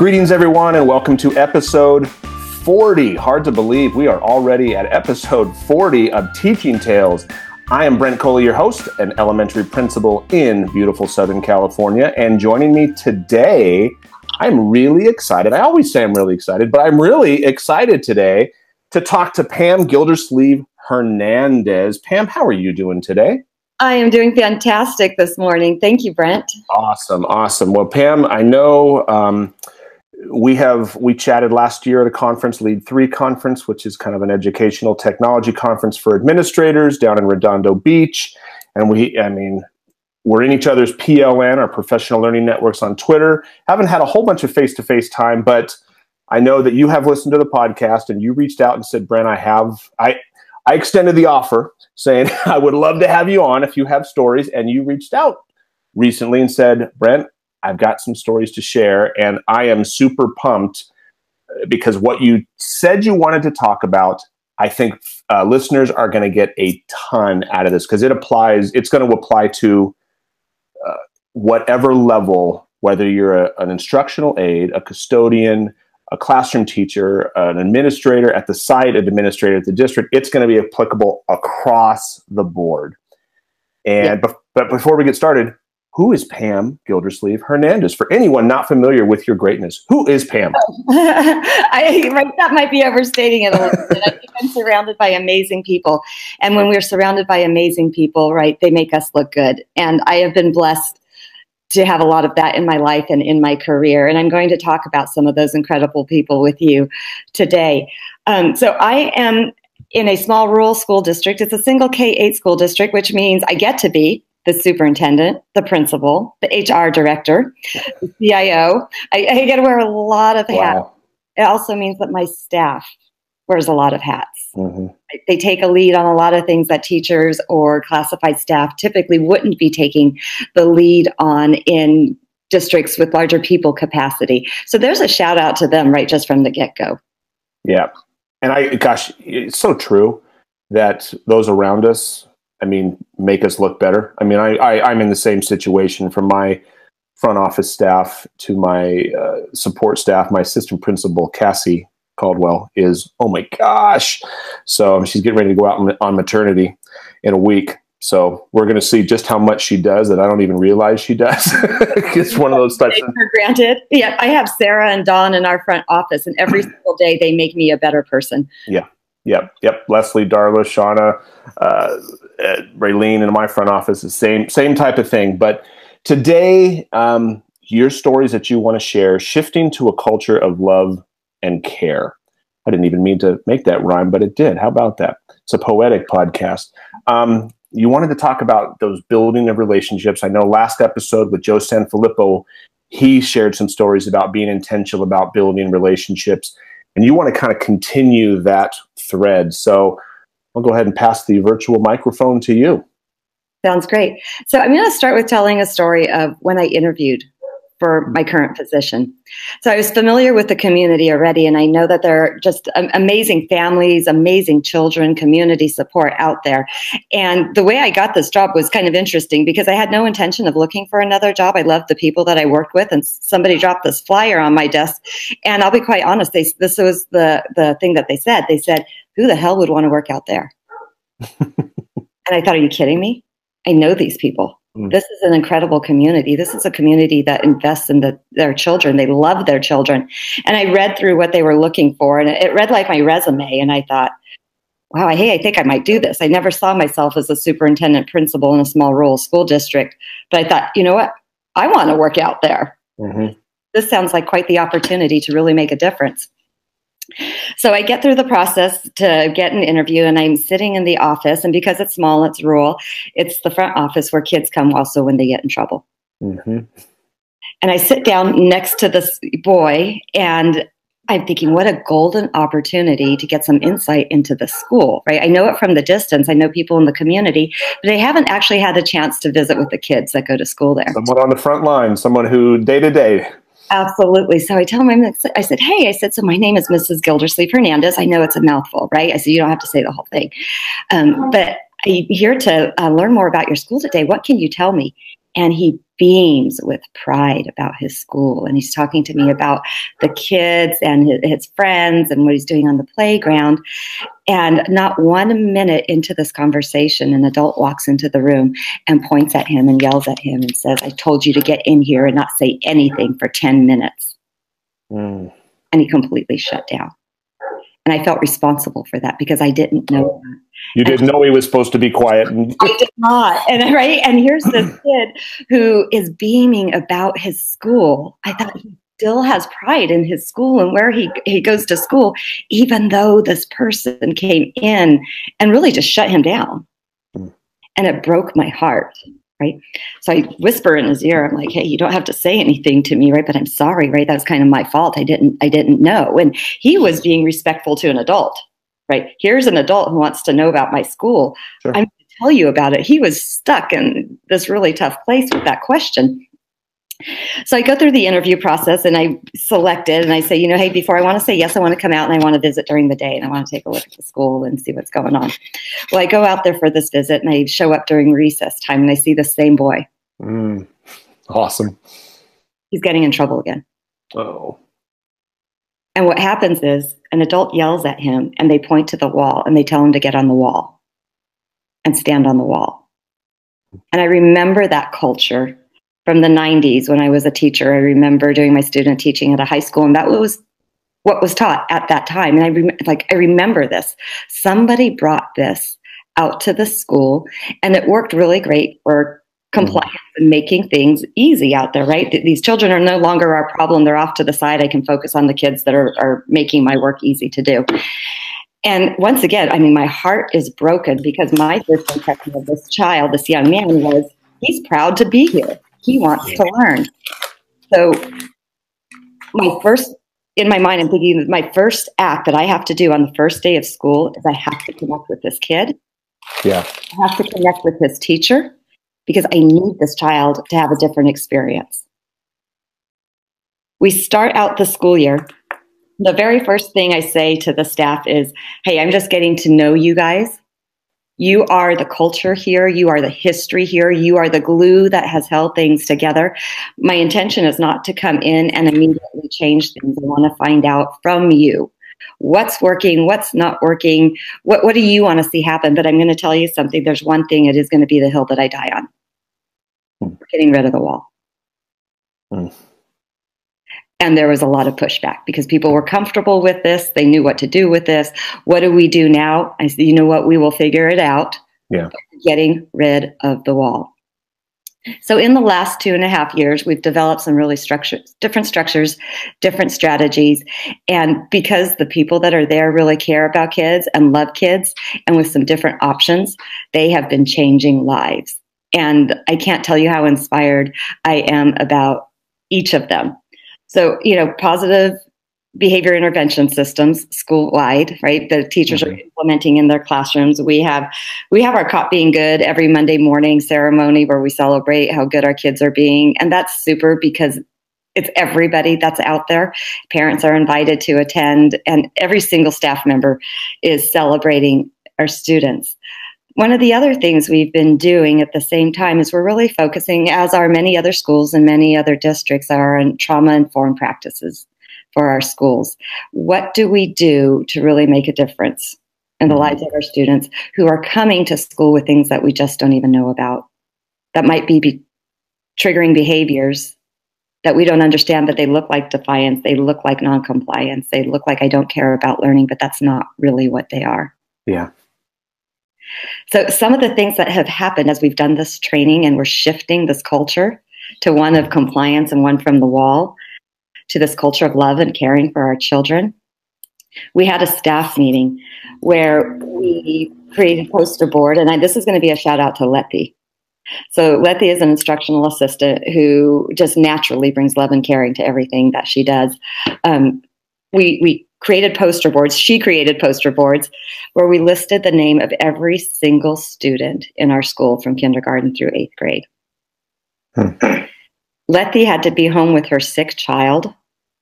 Greetings, everyone, and welcome to episode 40. Hard to believe we are already at episode 40 of Teaching Tales. I am Brent Coley, your host, an elementary principal in beautiful Southern California. And joining me today, I'm really excited. I always say I'm really excited, but I'm really excited today to talk to Pam Gildersleeve Hernandez. Pam, how are you doing today? I am doing fantastic this morning. Thank you, Brent. Awesome, awesome. Well, Pam, I know um, we have we chatted last year at a conference, Lead Three Conference, which is kind of an educational technology conference for administrators down in Redondo Beach, and we, I mean, we're in each other's PLN, our professional learning networks on Twitter. Haven't had a whole bunch of face to face time, but I know that you have listened to the podcast and you reached out and said, Brent, I have I I extended the offer saying I would love to have you on if you have stories. And you reached out recently and said, Brent, I've got some stories to share. And I am super pumped uh, because what you said you wanted to talk about, I think uh, listeners are going to get a ton out of this because it applies, it's going to apply to uh, whatever level, whether you're a, an instructional aide, a custodian, a classroom teacher, an administrator at the site, an administrator at the district, it's going to be applicable across the board. And yeah. but before we get started, who is Pam Gildersleeve Hernandez? For anyone not familiar with your greatness, who is Pam? I, right, that might be overstating it a little bit. I think I'm surrounded by amazing people, and when we're surrounded by amazing people, right, they make us look good. And I have been blessed to have a lot of that in my life and in my career. And I'm going to talk about some of those incredible people with you today. Um, so I am in a small rural school district. It's a single K 8 school district, which means I get to be the superintendent, the principal, the HR director, the CIO. I, I get to wear a lot of hats. Wow. It also means that my staff wears a lot of hats. Mm-hmm. They take a lead on a lot of things that teachers or classified staff typically wouldn't be taking the lead on in districts with larger people capacity. So there's a shout out to them right just from the get go. Yeah. And I, gosh, it's so true that those around us, I mean, make us look better. I mean, I, I, am in the same situation from my front office staff to my uh, support staff, my assistant principal, Cassie, Caldwell is, oh my gosh. So she's getting ready to go out on maternity in a week. So we're going to see just how much she does that I don't even realize she does. it's one of those types. Of- for granted. Yeah, I have Sarah and Dawn in our front office, and every single day they make me a better person. Yeah, yep, yep. Leslie, Darla, Shauna, uh, Raylene in my front office, the same same type of thing. But today, um, your stories that you want to share, shifting to a culture of love and care. I didn't even mean to make that rhyme, but it did. How about that? It's a poetic podcast. Um, you wanted to talk about those building of relationships. I know last episode with Joe Sanfelippo, he shared some stories about being intentional about building relationships, and you want to kind of continue that thread. So I'll go ahead and pass the virtual microphone to you. Sounds great. So I'm going to start with telling a story of when I interviewed for my current position. So I was familiar with the community already, and I know that there are just um, amazing families, amazing children, community support out there. And the way I got this job was kind of interesting because I had no intention of looking for another job. I loved the people that I worked with, and somebody dropped this flyer on my desk. And I'll be quite honest, they, this was the, the thing that they said. They said, Who the hell would want to work out there? and I thought, Are you kidding me? I know these people. Mm. This is an incredible community. This is a community that invests in the, their children. They love their children. And I read through what they were looking for, and it, read like my resume. And I thought, wow, hey, I think I might do this. I never saw myself as a superintendent principal in a small rural school district, but I thought, you know what? I want to work out there. Mm-hmm. This sounds like quite the opportunity to really make a difference. So I get through the process to get an interview, and I'm sitting in the office. And because it's small, it's rural, it's the front office where kids come also when they get in trouble. Mm-hmm. And I sit down next to this boy, and I'm thinking, what a golden opportunity to get some insight into the school, right? I know it from the distance. I know people in the community, but I haven't actually had a chance to visit with the kids that go to school there. Someone on the front line, someone who day to day Absolutely. So I tell him, I said, hey, I said, so my name is Mrs. Gildersleeve Hernandez. I know it's a mouthful, right? I said, you don't have to say the whole thing. Um, but I'm here to uh, learn more about your school today. What can you tell me? And he beams with pride about his school. And he's talking to me about the kids and his, friends and what he's doing on the playground. And not one minute into this conversation, an adult walks into the room and points at him and yells at him and says, I told you to get in here and not say anything for 10 minutes. Mm. And he completely shut down. And I felt responsible for that because I didn't know that. You didn't know he was supposed to be quiet. I did not. And right. And here's this kid who is beaming about his school. I thought he still has pride in his school and where he, he goes to school, even though this person came in and really just shut him down. Hmm. And it broke my heart right? So I whisper in his ear, I'm like, hey, you don't have to say anything to me, right? But I'm sorry, right? That was kind of my fault. I didn't, I didn't know. And he was being respectful to an adult, right? Here's an adult who wants to know about my school. Sure. I'm going to tell you about it. He was stuck in this really tough place with that question. So I go through the interview process and I select it and I say, you know, hey, before I want to say yes, I want to come out and I want to visit during the day and I want to take a look at the school and see what's going on. Well, I go out there for this visit and I show up during recess time and I see the same boy. Mm, awesome. He's getting in trouble again. Oh. And what happens is an adult yells at him and they point to the wall and they tell him to get on the wall and stand on the wall. And I remember that culture from the 90s when I was a teacher. I remember doing my student teaching at a high school, and that was what was taught at that time. And I rem- like I remember this. Somebody brought this out to the school, and it worked really great for compliance and making things easy out there. Right? These children are no longer our problem; they're off to the side. I can focus on the kids that are, are making my work easy to do. And once again, I mean, my heart is broken because my first impression of this child, this young man, was he's proud to be here. He wants to learn. So, my first, in my mind, I'm thinking that my first act that I have to do on the first day of school is I have to connect with this kid. Yeah. I have to connect with his teacher because I need this child to have a different experience. We start out the school year. The very first thing I say to the staff is, Hey, I'm just getting to know you guys. You are the culture here. You are the history here. You are the glue that has held things together. My intention is not to come in and immediately change things. I want to find out from you what's working, what's not working, what, what do you want to see happen? But I'm going to tell you something. There's one thing, it is going to be the hill that I die on. Hmm. Getting rid of the wall. Hmm. And there was a lot of pushback because people were comfortable with this. They knew what to do with this. What do we do now? I said, you know what? We will figure it out. Yeah. Getting rid of the wall. So in the last two and a half years, we've developed some really structures, different structures, different strategies. And because the people that are there really care about kids and love kids, and with some different options, they have been changing lives. And I can't tell you how inspired I am about each of them. So, you know, positive behavior intervention systems school wide right? The teachers mm-hmm. are implementing in their classrooms. We have we have our cop being good every monday morning ceremony where we celebrate how good our kids are being. And that's super because it's everybody that's out there. Parents are invited to attend and every single staff member is celebrating our students one of the other things we've been doing at the same time is we're really focusing, as are many other schools and many other districts, are on trauma informed practices for our schools. What do we do to really make a difference in the mm-hmm. lives of our students who are coming to school with things that we just don't even know about? That might be, be triggering behaviors that we don't understand, but they look like defiance, they look like noncompliance, they look like I don't care about learning, but that's not really what they are. Yeah. So, some of the things that have happened as we've done this training and we're shifting this culture to one of compliance and one from the wall to this culture of love and caring for our children. We had a staff meeting where we created a poster board, and I, this is going to be a shout out to Letty. So, Letty is an instructional assistant who just naturally brings love and caring to everything that she does. Um, we, we created poster boards. She created poster boards where we listed the name of every single student in our school from kindergarten through eighth grade. Hmm. Letty had to be home with her sick child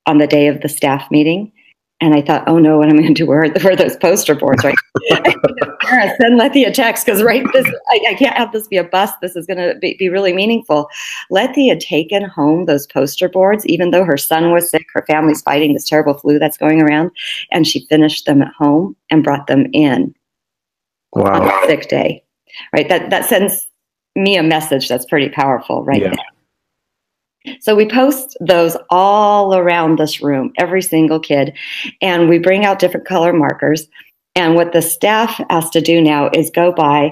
on the day of the staff meeting. And I thought, oh no, what am I going to do? Where, where are those poster boards? Right? Send a text because right, this I, I, can't have this be a bust. This is going to be, be really meaningful. Letty had taken home those poster boards, even though her son was sick. Her family's fighting this terrible flu that's going around, and she finished them at home and brought them in wow. on a sick day. Right. That that sends me a message that's pretty powerful, right? Yeah. So we post those all around this room, every single kid, and we bring out different color markers. And what the staff has to do now is go by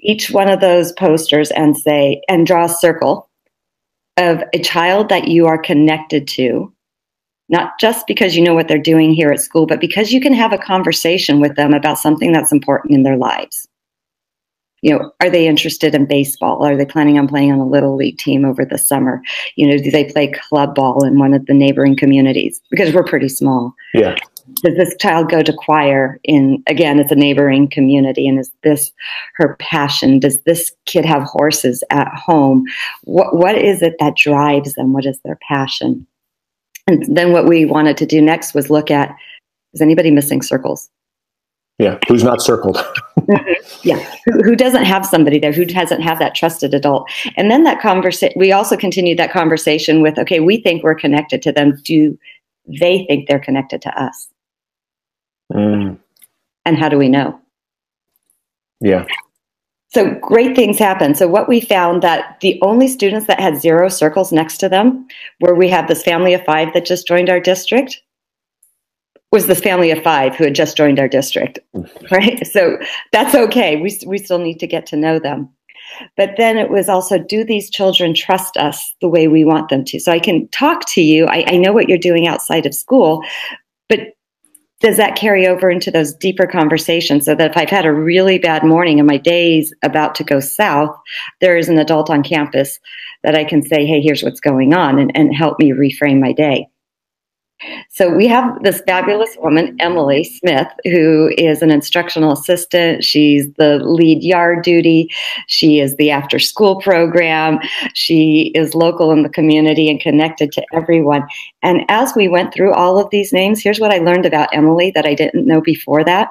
each one of those posters and say, and draw a circle of a child that you are connected to, not just because you know what they're doing here at school, but because you can have a conversation with them about something that's important in their lives you know, are they interested in baseball? Are they planning on playing on a little league team over the summer? You know, do they play club ball in one of the neighboring communities? Because we're pretty small. Yeah. Does this child go to choir in, again, it's a neighboring community? And is this her passion? Does this kid have horses at home? What, what is it that drives them? What is their passion? And then what we wanted to do next was look at is anybody missing circles? Yeah, who's not circled? Yeah, who, who, doesn't have somebody there? Who doesn't have that trusted adult? And then that conversation. We also continued that conversation with, okay, we think we're connected to them. Do they think they're connected to us? Mm. And how do we know? Yeah. So great things happen. So what we found that the only students that had zero circles next to them, where we have this family of five that just joined our district, was this family of five who had just joined our district, mm. right? So that's okay. We, we still need to get to know them. But then it was also, do these children trust us the way we want them to? So I can talk to you. I, I know what you're doing outside of school, but does that carry over into those deeper conversations so that if I've had a really bad morning and my day's about to go south, there is an adult on campus that I can say, hey, here's what's going on and, and help me reframe my day. So we have this fabulous woman, Emily Smith, who is an instructional assistant. She's the lead yard duty. She is the after school program. She is local in the community and connected to everyone. And as we went through all of these names, here's what I learned about Emily that I didn't know before that.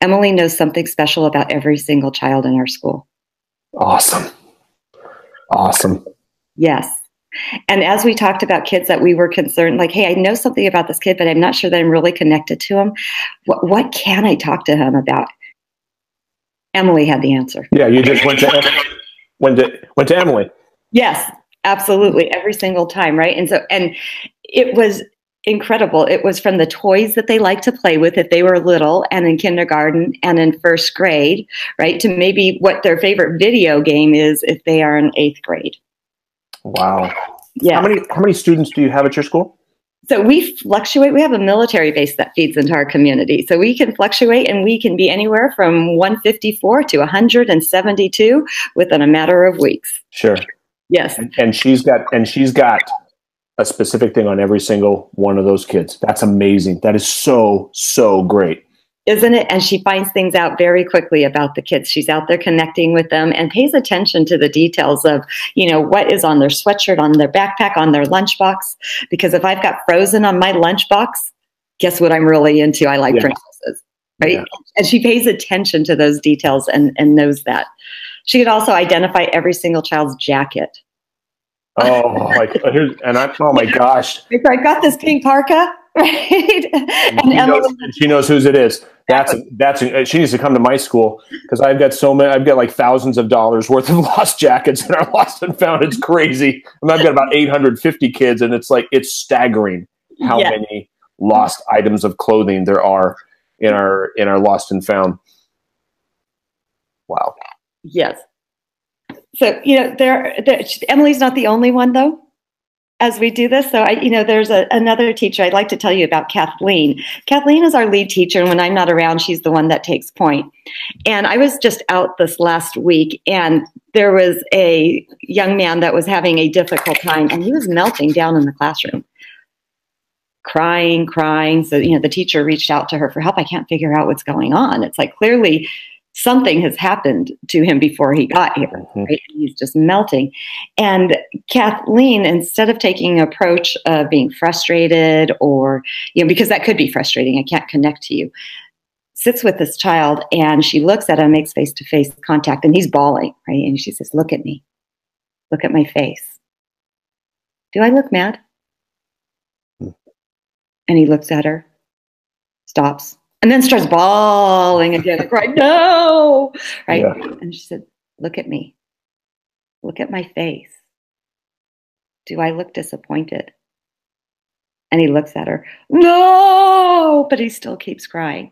Emily knows something special about every single child in our school. Awesome. Awesome. Yes. And as we talked about kids that we were concerned, like, hey, I know something about this kid, but I'm not sure that I'm really connected to him. What, what can I talk to him about? Emily had the answer. Yeah, you just went to went to went to Emily. Yes, absolutely, every single time, right? And so, and it was incredible. It was from the toys that they like to play with if they were little and in kindergarten and in first grade, right, to maybe what their favorite video game is if they are in eighth grade. Wow. Yeah. How many how many students do you have at your school? So we fluctuate. We have a military base that feeds into our community. So we can fluctuate and we can be anywhere from 154 to 172 within a matter of weeks. Sure. Yes. And, and she's got and she's got a specific thing on every single one of those kids. That's amazing. That is so so great isn't it? And she finds things out very quickly about the kids. She's out there connecting with them and pays attention to the details of, you know, what is on their sweatshirt, on their backpack, on their lunchbox. Because if I've got frozen on my lunchbox, guess what I'm really into? I like yeah. princesses, right? Yeah. And she pays attention to those details and, and knows that. She could also identify every single child's jacket. Oh, like and I oh my gosh! I got this pink parka, right? And, and she, knows, she knows whose it is. That's that's uh, she needs to come to my school because I've got so many. I've got like thousands of dollars worth of lost jackets in our lost and found. It's crazy. And I've got about 850 kids, and it's like it's staggering how yeah. many lost items of clothing there are in our in our lost and found. Wow. Yes. So you know, there, there Emily's not the only one though as we do this. So I, you know, there's a, another teacher I'd like to tell you about, Kathleen. Kathleen is our lead teacher, and when I'm not around, she's the one that takes point. And I was just out this last week, and there was a young man that was having a difficult time, and he was melting down in the classroom, crying, crying. So you know, the teacher reached out to her for help. I can't figure out what's going on. It's like clearly something has happened to him before he got here. Mm-hmm. Right? He's just melting. And Kathleen, instead of taking an approach of being frustrated or, you know, because that could be frustrating, I can't connect to you, sits with this child and she looks at him, makes face to face contact, and he's bawling, right? And she says, Look at me. Look at my face. Do I look mad? Hmm. And he looks at her, stops, and then starts bawling again. I cried, no, right? Yeah. And she said, look at me. Look at my face. Do I look disappointed? And he looks at her, no, but he still keeps crying.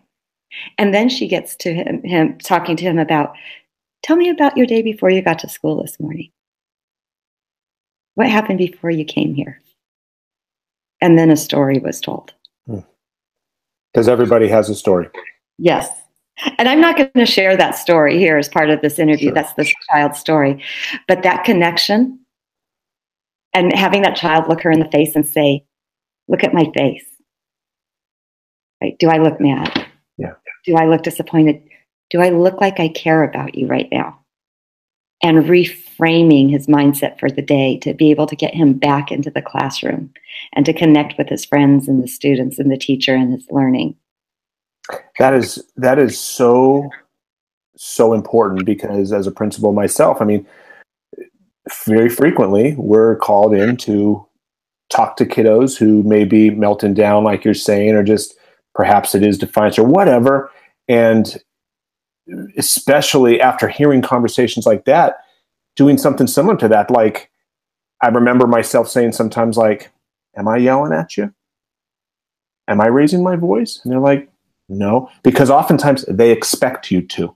And then she gets to him, him talking to him about, tell me about your day before you got to school this morning. What happened before you came here? And then a story was told. Hmm. Because everybody has a story. Yes. And I'm not going to share that story here as part of this interview. Sure. That's this child's story. But that connection and having that child look her in the face and say, Look at my face. Right? Do I look mad? Yeah. Do I look disappointed? Do I look like I care about you right now? And reframing his mindset for the day to be able to get him back into the classroom and to connect with his friends and the students and the teacher and his learning. That is that is so so important because as a principal myself, I mean, very frequently we're called in to talk to kiddos who may be melting down, like you're saying, or just perhaps it is defiance or whatever. And especially after hearing conversations like that, doing something similar to that, like I remember myself saying sometimes, like, Am I yelling at you? Am I raising my voice? And they're like, No, because oftentimes they expect you to.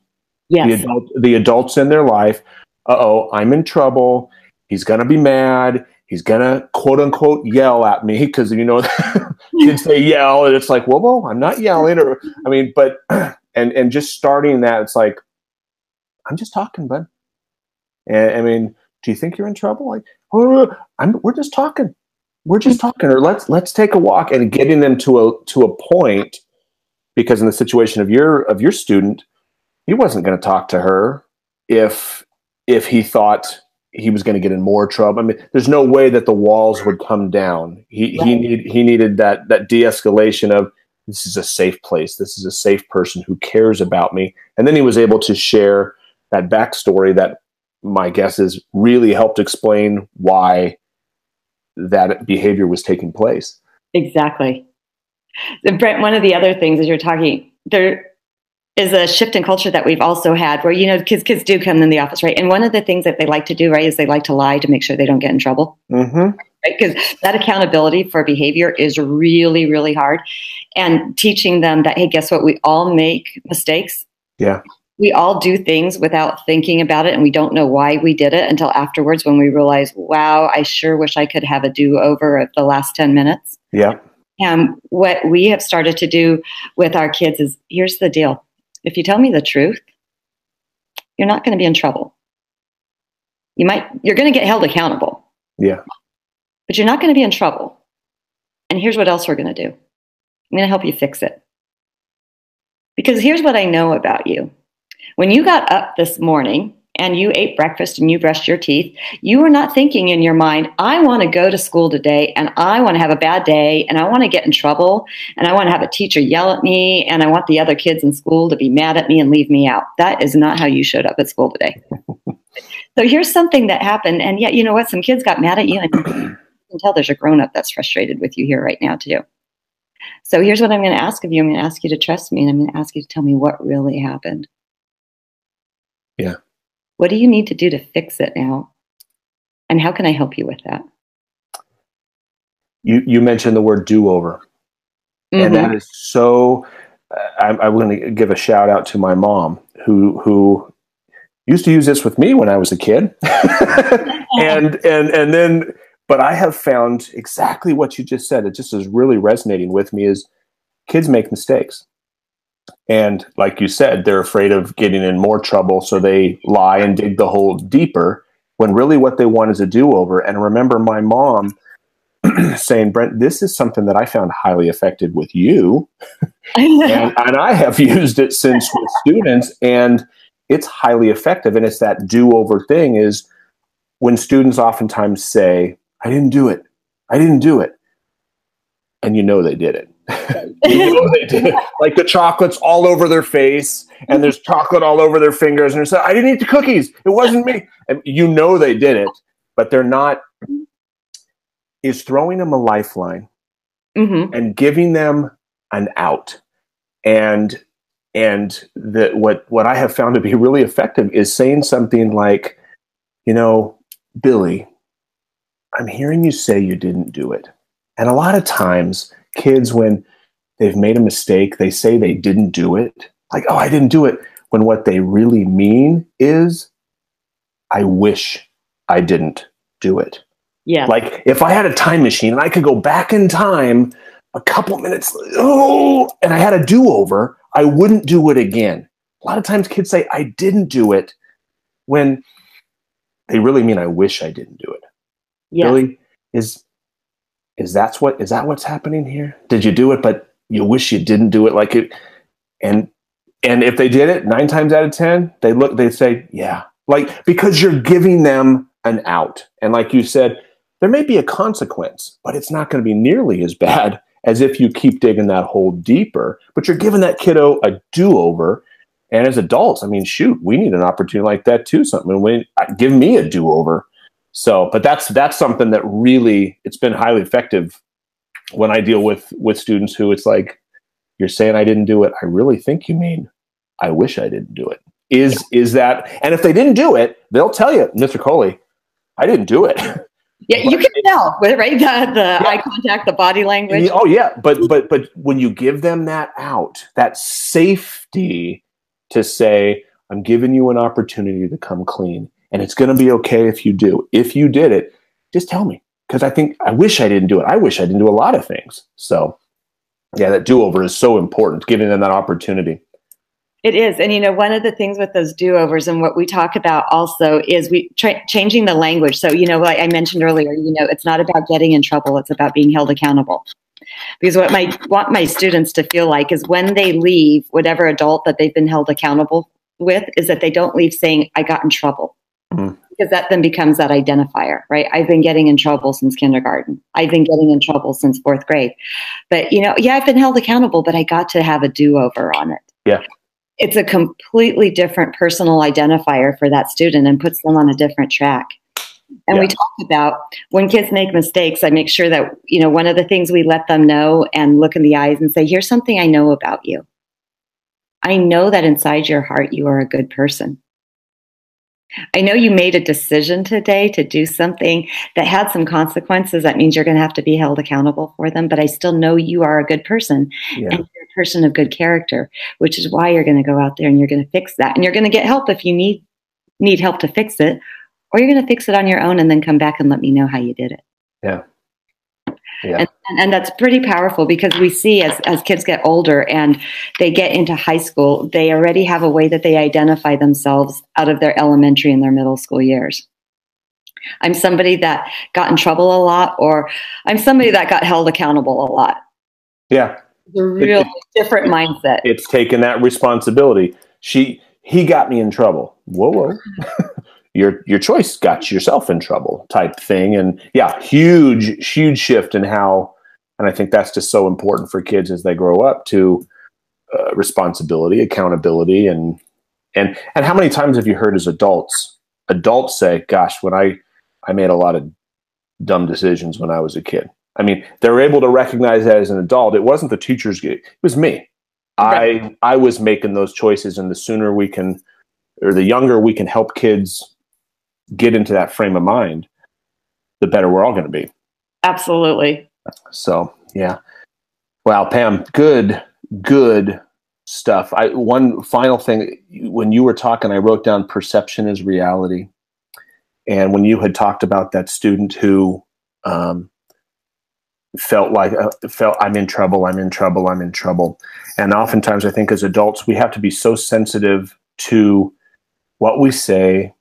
Yes. The, adult, the adults in their life, uh oh, I'm in trouble. He's going to be mad. He's going to quote unquote yell at me because, you know, kids say yell and it's like, whoa, whoa, I'm not yelling. Or, I mean, but, and, and just starting that, it's like, I'm just talking, bud. And I mean, do you think you're in trouble? Like, oh, I'm, we're just talking we're just talking or let's let's take a walk and getting them to a to a point because in the situation of your of your student he wasn't going to talk to her if if he thought he was going to get in more trouble. I mean, there's no way that the walls would come down. He right. he need he needed that that de-escalation of this is a safe place. This is a safe person who cares about me. And then he was able to share that backstory that my guess is really helped explain why that behavior was taking place. Exactly. And Brent, one of the other things as you're talking, there is a shift in culture that we've also had where, you know, kids, kids do come in the office, right? And one of the things that they like to do, right, is they like to lie to make sure they don't get in trouble. Mm-hmm. Because that accountability for behavior is really, really hard. And teaching them that, hey, guess what? We all make mistakes. Yeah. We all do things without thinking about it and we don't know why we did it until afterwards when we realize wow i sure wish i could have a do-over of the last 10 minutes. Yeah. And what we have started to do with our kids is here's the deal. If you tell me the truth you're not going to be in trouble. You might you're going to get held accountable. Yeah but you're not going to be in trouble and here's what else we're going to do i'm going to help you fix it because here's what i know about you when you got up this morning and you ate breakfast and you brushed your teeth, you were not thinking in your mind, I want to go to school today and I want to have a bad day and I want to get in trouble and I want to have a teacher yell at me and I want the other kids in school to be mad at me and leave me out. That is not how you showed up at school today. so here's something that happened. And yet, you know what? Some kids got mad at you and can tell there's a grown up that's frustrated with you here right now, too. So here's what I'm going to ask of you. I'm going to ask you to trust me and I'm going to ask you to tell me what really happened. Yeah. What do you need to do to fix it now? And how can I help you with that? You you mentioned the word do over, mm-hmm. and that is mm-hmm. is so. Uh, I, am going to give a shout out to my mom who who used to use this with me when I was a kid, and and and then. But I have found exactly what you just said. It just is really resonating with me. Is kids make mistakes and like you said, they're afraid of getting in more trouble, so they lie and dig the hole deeper when really what they want is a do over. And I remember my mom saying, Brent, this is something that I found highly effective with you. and, and I have used it since with students. And it's highly effective. And it's that do over thing is when students oftentimes say, I didn't do it. I didn't do it. And you know they did it. you know they did it. Like the chocolate's all over their face and there's chocolate all over their fingers. And they're saying, I didn't eat the cookies. It wasn't me. And you know they did it, but they're not. Is throwing them a lifeline mm-hmm. and giving them an out. And and that what what I have found to be really effective is saying something like, you know, Billy, I'm hearing you say you didn't do it. And a lot of times, kids, when they've made a mistake, they say they didn't do it. Like, oh, I didn't do it. When what they really mean is, I wish I didn't do it. Yeah. Like, if I had a time machine and I could go back in time a couple minutes, oh, and I had a do over, I wouldn't do it again. A lot of times kids say, I didn't do it when they really mean I wish I didn't do it. Yeah. Really? Is is that's what is that what's happening here? Did you do it, but you wish you didn't do it like it and and if they did it nine times out of ten, they look they say, Yeah. Like because you're giving them an out. And like you said, there may be a consequence, but it's not going to be nearly as bad as if you keep digging that hole deeper. But you're giving that kiddo a do over and as adults, I mean, shoot, we need an opportunity like that too. Something when give me a do over. So, but that's that's something that really it's been highly effective when I deal with with students who it's like you're saying I didn't do it. I really think you mean I wish I didn't do it. Is is that? And if they didn't do it, they'll tell you, Mr. Coley, I didn't do it. Yeah, you can tell, right? The, the yeah. eye contact, the body language. Oh yeah, but but but when you give them that out, that safety to say, I'm giving you an opportunity to come clean. And it's going to be okay if you do. If you did it, just tell me. Because I think I wish I didn't do it. I wish I didn't do a lot of things. So, yeah, that do over is so important, giving them that opportunity. It is. And, you know, one of the things with those do overs and what we talk about also is we tra- changing the language. So, you know, like I mentioned earlier, you know, it's not about getting in trouble, it's about being held accountable because what I want my students to feel like is when they leave whatever adult that they've been held accountable with is that they don't leave saying i got in trouble mm-hmm. because that then becomes that identifier right i've been getting in trouble since kindergarten i've been getting in trouble since fourth grade but you know yeah i've been held accountable but i got to have a do-over on it yeah it's a completely different personal identifier for that student and puts them on a different track and yeah. we talk about when kids make mistakes, I make sure that, you know, one of the things we let them know and look in the eyes and say, here's something I know about you. I know that inside your heart you are a good person. I know you made a decision today to do something that had some consequences. That means you're going to have to be held accountable for them. But I still know you are a good person yeah. and you're a person of good character, which is why you're going to go out there and you're going to fix that. And you're going to get help if you need need help to fix it, or you're going to fix it on your own and then come back and let me know how you did it. Yeah. Yeah. And, and, that's pretty powerful because we see as, as kids get older and they get into high school, they already have a way that they identify themselves out of their elementary and their middle school years. I'm somebody that got in trouble a lot, or I'm somebody that got held accountable a lot. Yeah. It's a real different mindset. It's taking that responsibility. She he got me in trouble. Whoa, whoa. your your choice got yourself in trouble type thing. And yeah huge huge shift in how and i think that's just so important for kids as they grow up to uh, responsibility accountability and and and how many times have you heard as adults adults say gosh when i i made a lot of dumb decisions when i was a kid. I mean they're able to recognize that as an adult. It wasn't the teacher's it was me. Right. i i was making those choices and the sooner we can or the younger we can help kids get into that frame of mind, the better we're all going to be. Absolutely. So, yeah. Wow, Pam, good, good stuff. I one final thing when you were talking, I wrote down perception is reality. And when you had talked about that student who um, felt like uh, felt I'm in trouble, I'm in trouble, I'm in trouble, and oftentimes I think as adults we have to be so sensitive to what we say,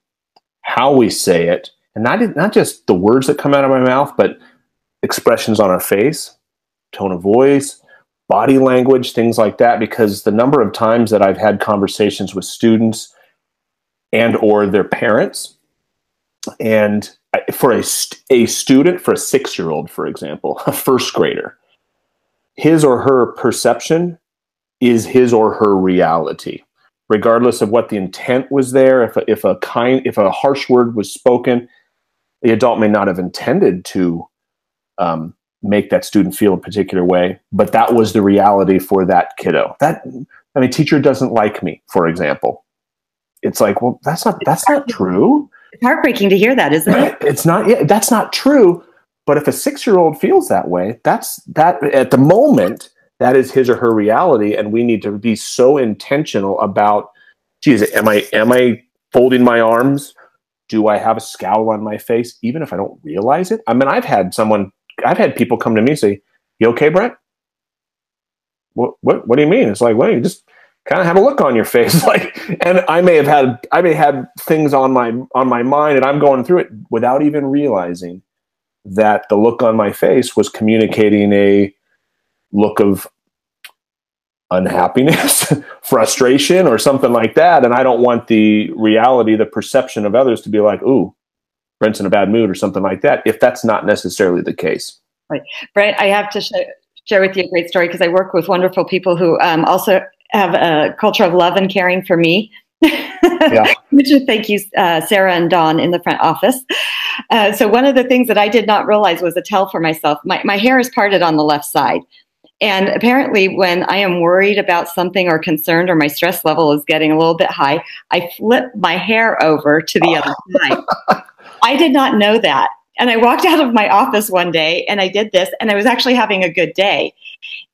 how we say it, and not not just the words that come out of my mouth, but expressions on our face, tone of voice, body language, things like that. Because the number of times that I've had conversations with students and or their parents. And for a, a student, for a six year old, for example, a first grader, his or her perception is his or her reality, regardless of what the intent was there. If a, if a kind, if a harsh word was spoken, the adult may not have intended to um, make that student feel a particular way, but that was the reality for that kiddo. That I mean, teacher doesn't like me, for example. It's like, well, that's not that's not true. It's heartbreaking to hear that, isn't it? It's not. Yeah, that's not true. But if a six-year-old feels that way, that's that at the moment that is his or her reality, and we need to be so intentional about. Geez, am I am I folding my arms? Do I have a scowl on my face, even if I don't realize it? I mean, I've had someone, I've had people come to me and say, "You okay, Brent?" What what What do you mean? It's like, well, you just kind of have a look on your face, like, and I may have had, I may have things on my on my mind, and I'm going through it without even realizing that the look on my face was communicating a look of unhappiness, frustration, or something like that. And I don't want the reality, the perception of others to be like, ooh, Brent's in a bad mood or something like that, if that's not necessarily the case. Right. Brent, I have to sh- share with you a great story because I work with wonderful people who um, also have a culture of love and caring for me. yeah. Which thank you, uh, Sarah and Dawn in the front office. Uh, so one of the things that I did not realize was a tell for myself. My, my hair is parted on the left side. And apparently, when I am worried about something or concerned or my stress level is getting a little bit high, I flip my hair over to the other side. I did not know that. And I walked out of my office one day and I did this, and I was actually having a good day.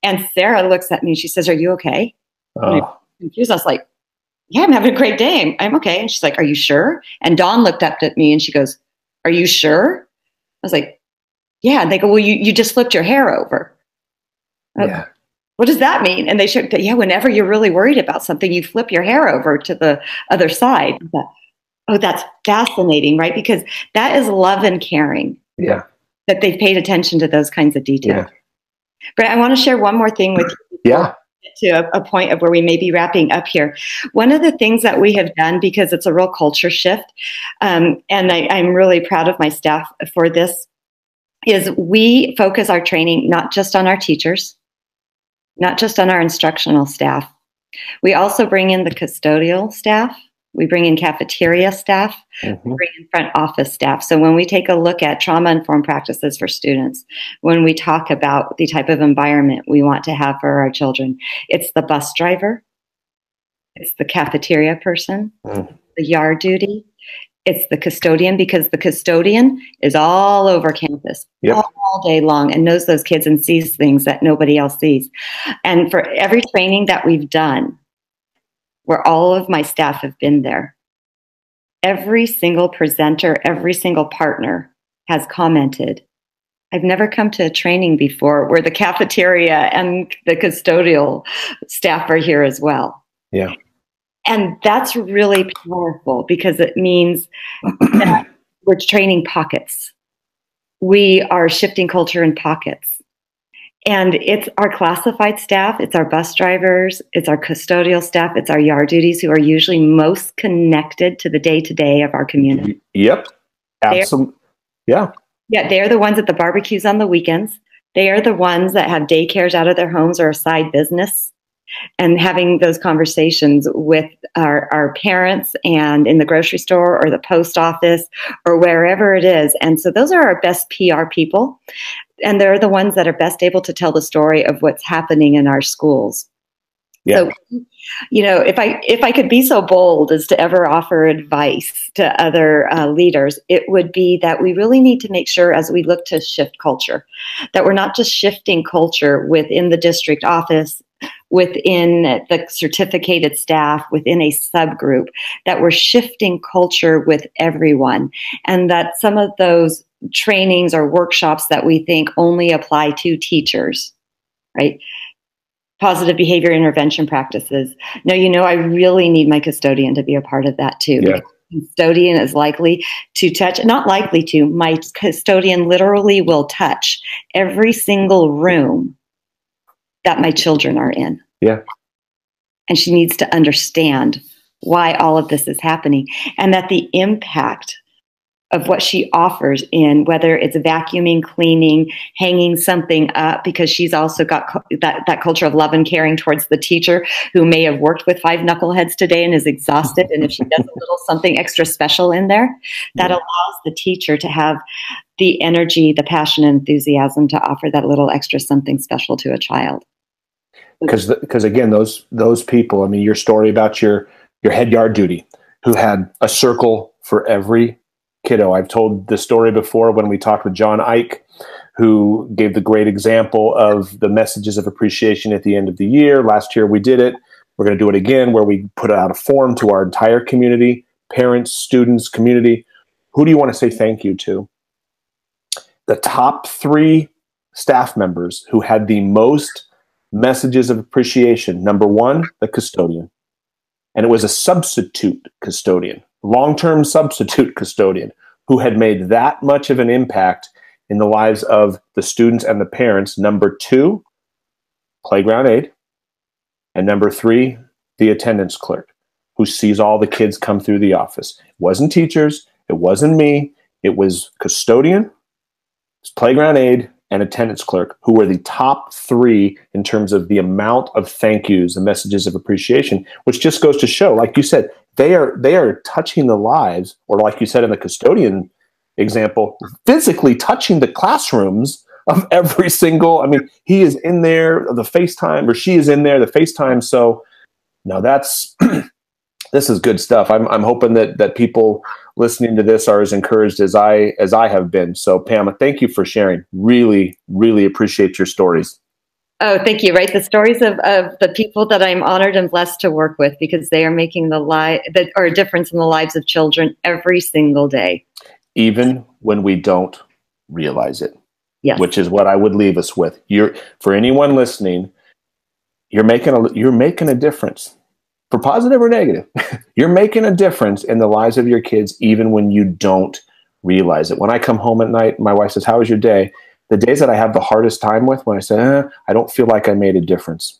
And Sarah looks at me and she says, Are you okay? Oh. confused. I was like, Yeah, I'm having a great day. I'm okay. And she's like, Are you sure? And Dawn looked up at me and she goes, Are you sure? I was like, Yeah. And they go, Well, you, you just flipped your hair over. Yeah. What does that mean? And they that, yeah, whenever you're really worried about something, you flip your hair over to the other side. oh, that's fascinating, right? Because that is love and caring. Yeah. That they've paid attention to those kinds of details. Yeah. But I want to share one more thing with you. Yeah. To a, a point of where we may be wrapping up here. One of the things that we have done, because it's a real culture shift, um, and I, I'm really proud of my staff for this, is we focus our training not just on our teachers, not just on our instructional staff. We also bring in the custodial staff. We bring in cafeteria staff. Mm-hmm. We bring in front office staff. So when we take a look at trauma informed practices for students, when we talk about the type of environment we want to have for our children, it's the bus driver, it's the cafeteria person, mm. the yard duty, it's the custodian because the custodian is all over campus yep. all day long and knows those kids and sees things that nobody else sees. And for every training that we've done, where all of my staff have been there, every single presenter, every single partner has commented. I've never come to a training before where the cafeteria and the custodial staff are here as well. Yeah. And that's really powerful because it means that we're training pockets. We are shifting culture in pockets. And it's our classified staff, it's our bus drivers, it's our custodial staff, it's our yard duties who are usually most connected to the day to day of our community. Yep. Absolutely. Yeah. Yeah, they're the ones at the barbecues on the weekends. They are the ones that have daycares out of their homes or a side business and having those conversations with our, our parents and in the grocery store or the post office or wherever it is. And so those are our best PR people. And they're the ones that are best able to tell the story of what's happening in our schools. Yeah. So, you know, if I if I could be so bold as to ever offer advice to other uh, leaders, it would be that we really need to make sure, as we look to shift culture, that we're not just shifting culture within the district office within the certificated staff, within a subgroup, that we're shifting culture with everyone. And that some of those trainings or workshops that we think only apply to teachers, right? Positive behavior intervention practices. No, you know, I really need my custodian to be a part of that too. Yeah custodian is likely to touch, not likely to, my custodian literally will touch every single room that my children are in. Yeah. And she needs to understand why all of this is happening and that the impact of what she offers in whether it's vacuuming, cleaning, hanging something up, because she's also got co- that, that culture of love and caring towards the teacher who may have worked with five knuckleheads today and is exhausted. And if she does a little something extra special in there, that allows the teacher to have the energy, the passion, and enthusiasm to offer that little extra something special to a child. Mm-hmm. Because, because again, those those people. I mean, your story about your your head yard duty, who had a circle for every kiddo. I've told the story before when we talked with John Ike, who gave the great example of the messages of appreciation at the end of the year. Last year we did it. We're going to do it again where we put out a form to our entire community, parents, students, community. Who do you want to say thank you to? The top three staff members who had the most messages of appreciation. Number one, the custodian. And it was a substitute custodian long term substitute custodian who had made that much of an impact in the lives of the students and the parents. Number two, playground aide. And number three, the attendance clerk who sees all the kids come through the office. It wasn't teachers, it wasn't me, it was custodian, playground aide, and attendance clerk, who were the top three in terms of the amount of thank yous and messages of appreciation, which just goes to show, like you said, they are they are touching the lives, or like you said in the custodian example, physically touching the classrooms of every single. I mean, he is in there, the FaceTime, or she is in there, the FaceTime. So, now that's this is good stuff. I'm I'm hoping that that people listening to this are as encouraged as I as I have been. So, Pam, thank you for sharing. Really, really appreciate your stories. Oh, thank you. Right, the stories of, of the people that I'm honored and blessed to work with because they are making the li- that are a difference in the lives of children every single day, even when we don't realize it. Yes. Which is what I would leave us with. You're for anyone listening, you're making a you're making a difference for positive or negative. you're making a difference in the lives of your kids even when you don't realize it. When I come home at night, my wife says, "How was your day?" the days that I have the hardest time with when I say, eh, I don't feel like I made a difference.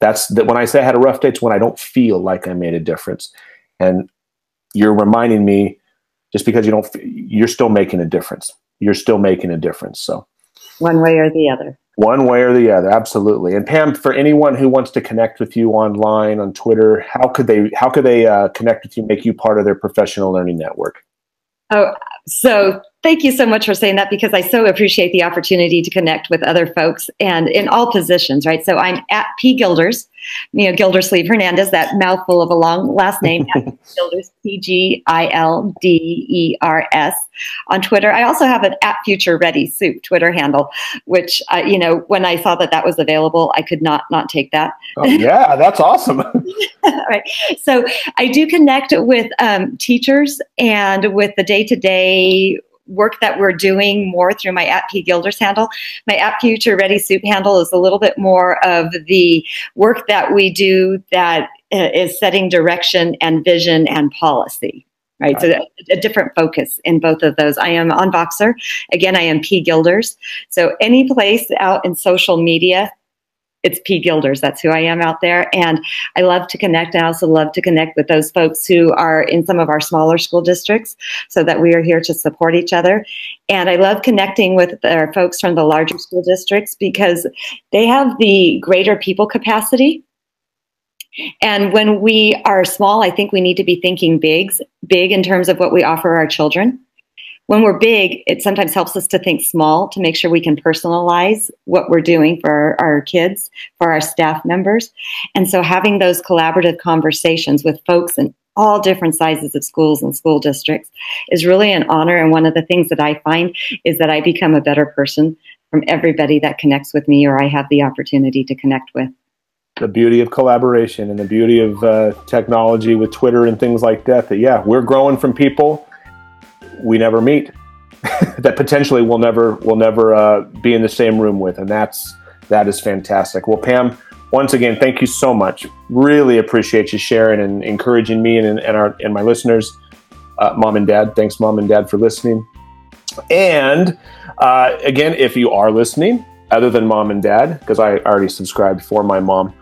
That's that when I say I had a rough day, it's when I don't feel like I made a difference. And you're reminding me just because you don't, you're still making a difference. You're still making a difference. So, one way or the other. One way or the other, absolutely. And Pam, for anyone who wants to connect with you online on Twitter, how could they how could they uh, connect with you, make you part of their professional learning network? Oh, so thank you so much for saying that because I so appreciate the opportunity to connect with other folks and in all positions, right? So I'm at P Gilders, you know, Gildersleeve Hernandez, that mouthful of a long last name, Gilders, P G I L D E R S on Twitter. I also have an at Future Ready Soup Twitter handle, which, uh, you know, when I saw that that was available, I could not not take that. Oh, yeah, that's awesome. right. So I do connect with um, teachers and with the day to day work that we're doing more through my at P Gilders handle. My at Future Ready Soup handle is a little bit more of the work that we do that uh, setting direction and vision and policy. Right, right. so a, a different focus in both of those. I am on Voxer. Again, I am P Gilders. So any place out in social media it's P Gilders. That's who I am out there. And I love to connect. I also love to connect with those folks who are in some of our smaller school districts so that we are here to support each other. And I love connecting with our folks from the larger school districts because they have the greater people capacity. And when we are small, I think we need to be thinking big, big in terms of what we offer our children when we're big, it sometimes helps us to think small to make sure we can personalize what we're doing for our, our, kids, for our staff members. And so having those collaborative conversations with folks in all different sizes of schools and school districts is really an honor. And one of the things that I find is that I become a better person from everybody that connects with me or I have the opportunity to connect with the beauty of collaboration and the beauty of uh, technology with Twitter and things like that. That yeah, we're growing from people we never meet that potentially we'll never we'll never uh, be in the same room with and that's that is fantastic. Well pam once again thank you so much. Really appreciate you sharing and encouraging me and, and our and my listeners. Uh, mom and dad thanks mom and dad for listening. And uh, again if you are listening other than mom and dad because i already subscribed for my mom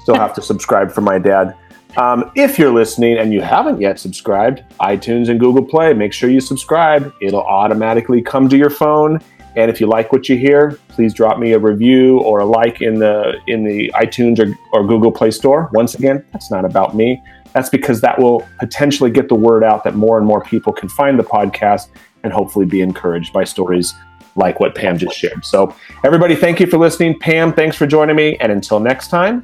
still have to subscribe for my dad Um, if you're listening and you haven't yet subscribed, iTunes and Google Play, make sure you subscribe. It'll automatically come to your phone. And if you like what you hear, please drop me a review or a like in the in the iTunes or, or Google Play Store. Once again, that's not about me. That's because that will potentially get the word out that more and more people can find the podcast and hopefully be encouraged by stories like what Pam just shared. So, everybody, thank you for listening. Pam, thanks for joining me. And until next time,